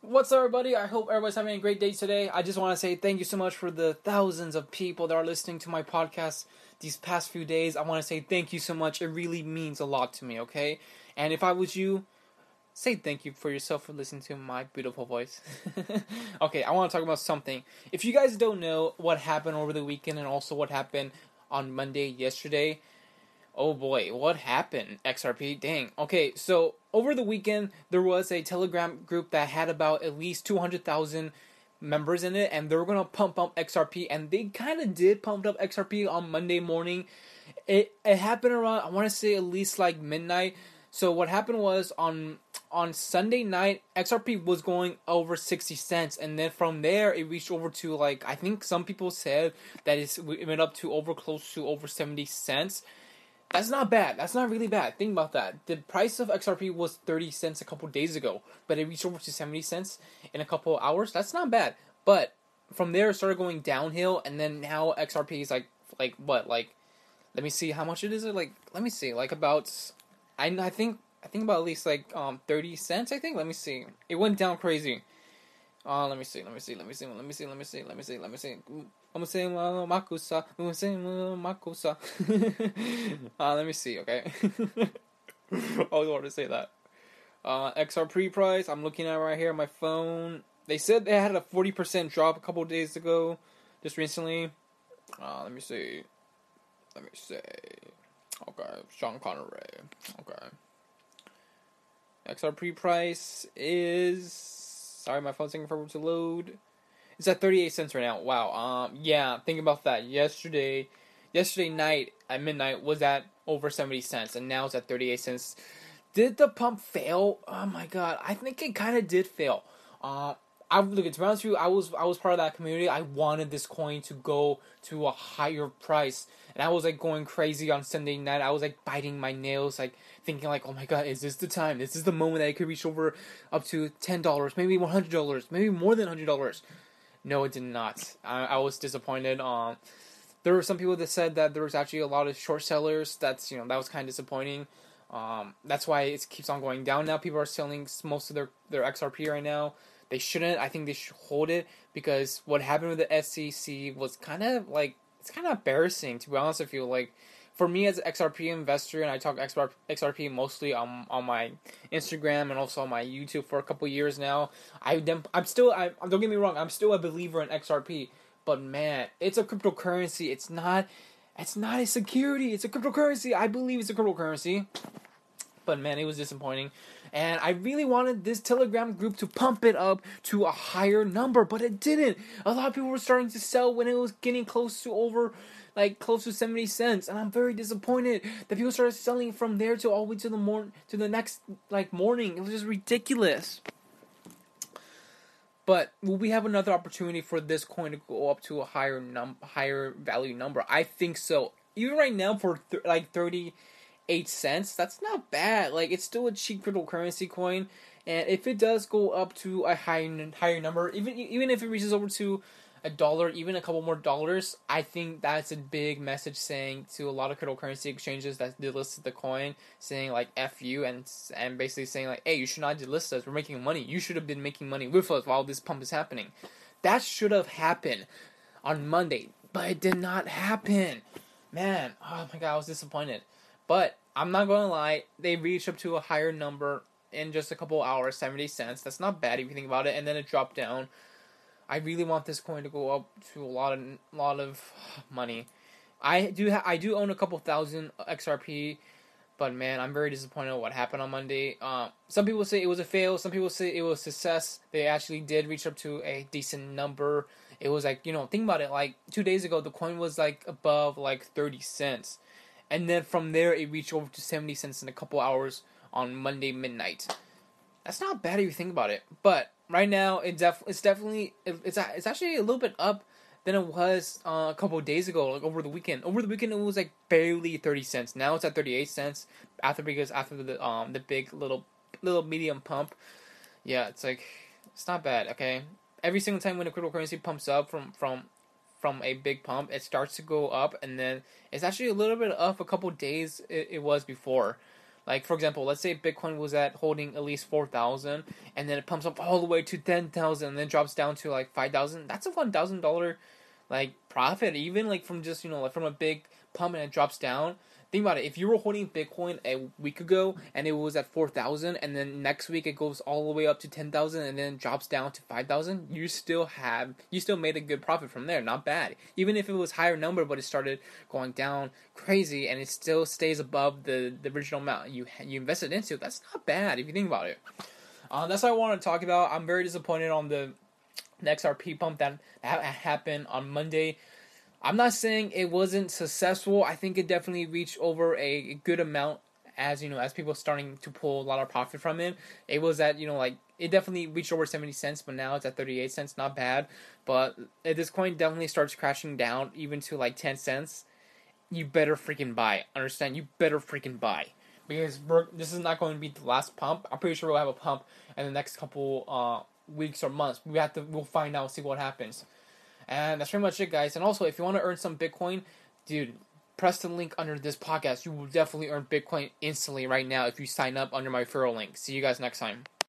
What's up, everybody? I hope everybody's having a great day today. I just want to say thank you so much for the thousands of people that are listening to my podcast these past few days. I want to say thank you so much. It really means a lot to me, okay? And if I was you, say thank you for yourself for listening to my beautiful voice. okay, I want to talk about something. If you guys don't know what happened over the weekend and also what happened on Monday yesterday, oh boy, what happened? XRP, dang. Okay, so over the weekend there was a Telegram group that had about at least 200,000 members in it and they were to pump up XRP and they kind of did pump up XRP on Monday morning. It it happened around I want to say at least like midnight. So what happened was on on Sunday night, XRP was going over 60 cents, and then from there it reached over to like I think some people said that it went up to over close to over 70 cents. That's not bad. That's not really bad. Think about that. The price of XRP was 30 cents a couple days ago, but it reached over to 70 cents in a couple hours. That's not bad. But from there it started going downhill, and then now XRP is like like what like let me see how much it is. Like let me see like about I I think I think about at least like um 30 cents. I think. Let me see. It went down crazy. Uh, let me see. Let me see. Let me see. Let me see. Let me see. Let me see. Let me see. I'm saying makusa. I'm saying makusa. uh, let me see. Okay. I always wanted to say that. Uh, XRP price. I'm looking at right here on my phone. They said they had a 40% drop a couple days ago, just recently. Uh, let me see. Let me see. Okay, Sean Connery. Okay. XRP price is sorry, my phone's taking forever to load. It's at 38 cents right now. Wow. Um yeah, think about that. Yesterday yesterday night at midnight was at over 70 cents and now it's at 38 cents. Did the pump fail? Oh my god. I think it kind of did fail. Uh I look to be honest with you, I was I was part of that community. I wanted this coin to go to a higher price, and I was like going crazy on Sunday night. I was like biting my nails, like thinking like, oh my god, is this the time? This is the moment that it could reach over up to ten dollars, maybe one hundred dollars, maybe more than hundred dollars. No, it did not. I, I was disappointed. Um, there were some people that said that there was actually a lot of short sellers. That's you know that was kind of disappointing. Um, that's why it keeps on going down now. People are selling most of their their XRP right now. They shouldn't. I think they should hold it because what happened with the SEC was kind of like it's kind of embarrassing to be honest. I feel like for me as an XRP investor, and I talk XRP mostly on on my Instagram and also on my YouTube for a couple years now. I I'm still I don't get me wrong. I'm still a believer in XRP, but man, it's a cryptocurrency. It's not. It's not a security. It's a cryptocurrency. I believe it's a cryptocurrency. But man, it was disappointing. And I really wanted this Telegram group to pump it up to a higher number, but it didn't. A lot of people were starting to sell when it was getting close to over like close to 70 cents. And i'm very disappointed that people started selling from there to all the way to the morning to the next like morning. It was just ridiculous. But will we have another opportunity for this coin to go up to a higher num higher value number? I think so. Even right now for th- like 38 cents. That's not bad. Like it's still a cheap cryptocurrency coin, and if it does go up to a higher higher number, even even if it reaches over to a dollar, even a couple more dollars, I think that's a big message saying to a lot of cryptocurrency exchanges that delisted the coin, saying like "f you" and and basically saying like, "Hey, you should not delist us. We're making money. You should have been making money with us while this pump is happening." That should have happened on Monday, but it did not happen. Man, oh my god, I was disappointed. But I'm not gonna lie, they reached up to a higher number in just a couple hours, seventy cents. That's not bad if you think about it, and then it dropped down. I really want this coin to go up to a lot of lot of money. I do ha- I do own a couple thousand XRP, but man, I'm very disappointed what happened on Monday. Uh, some people say it was a fail. Some people say it was success. They actually did reach up to a decent number. It was like you know, think about it. Like two days ago, the coin was like above like thirty cents and then from there it reached over to 70 cents in a couple hours on Monday midnight. That's not bad if you think about it, but right now it def- it's definitely it's it's actually a little bit up than it was uh, a couple days ago, like over the weekend. Over the weekend it was like barely 30 cents. Now it's at 38 cents after because after the um the big little little medium pump. Yeah, it's like it's not bad, okay? Every single time when a cryptocurrency pumps up from from from a big pump, it starts to go up, and then it's actually a little bit up a couple days it, it was before. Like for example, let's say Bitcoin was at holding at least four thousand, and then it pumps up all the way to ten thousand, and then drops down to like five thousand. That's a one thousand dollar like profit, even like from just you know like from a big pump and it drops down. Think about it. If you were holding Bitcoin a week ago and it was at four thousand, and then next week it goes all the way up to ten thousand, and then drops down to five thousand, you still have you still made a good profit from there. Not bad. Even if it was higher number, but it started going down crazy, and it still stays above the the original amount you you invested into. That's not bad if you think about it. Uh, that's what I want to talk about. I'm very disappointed on the XRP pump that, that happened on Monday. I'm not saying it wasn't successful. I think it definitely reached over a good amount as you know as people starting to pull a lot of profit from it. It was at you know like it definitely reached over 70 cents, but now it's at 38 cents. Not bad, but if this coin definitely starts crashing down even to like 10 cents, you better freaking buy. Understand? You better freaking buy because this is not going to be the last pump. I'm pretty sure we'll have a pump in the next couple uh, weeks or months. We have to we'll find out see what happens. And that's pretty much it, guys. And also, if you want to earn some Bitcoin, dude, press the link under this podcast. You will definitely earn Bitcoin instantly right now if you sign up under my referral link. See you guys next time.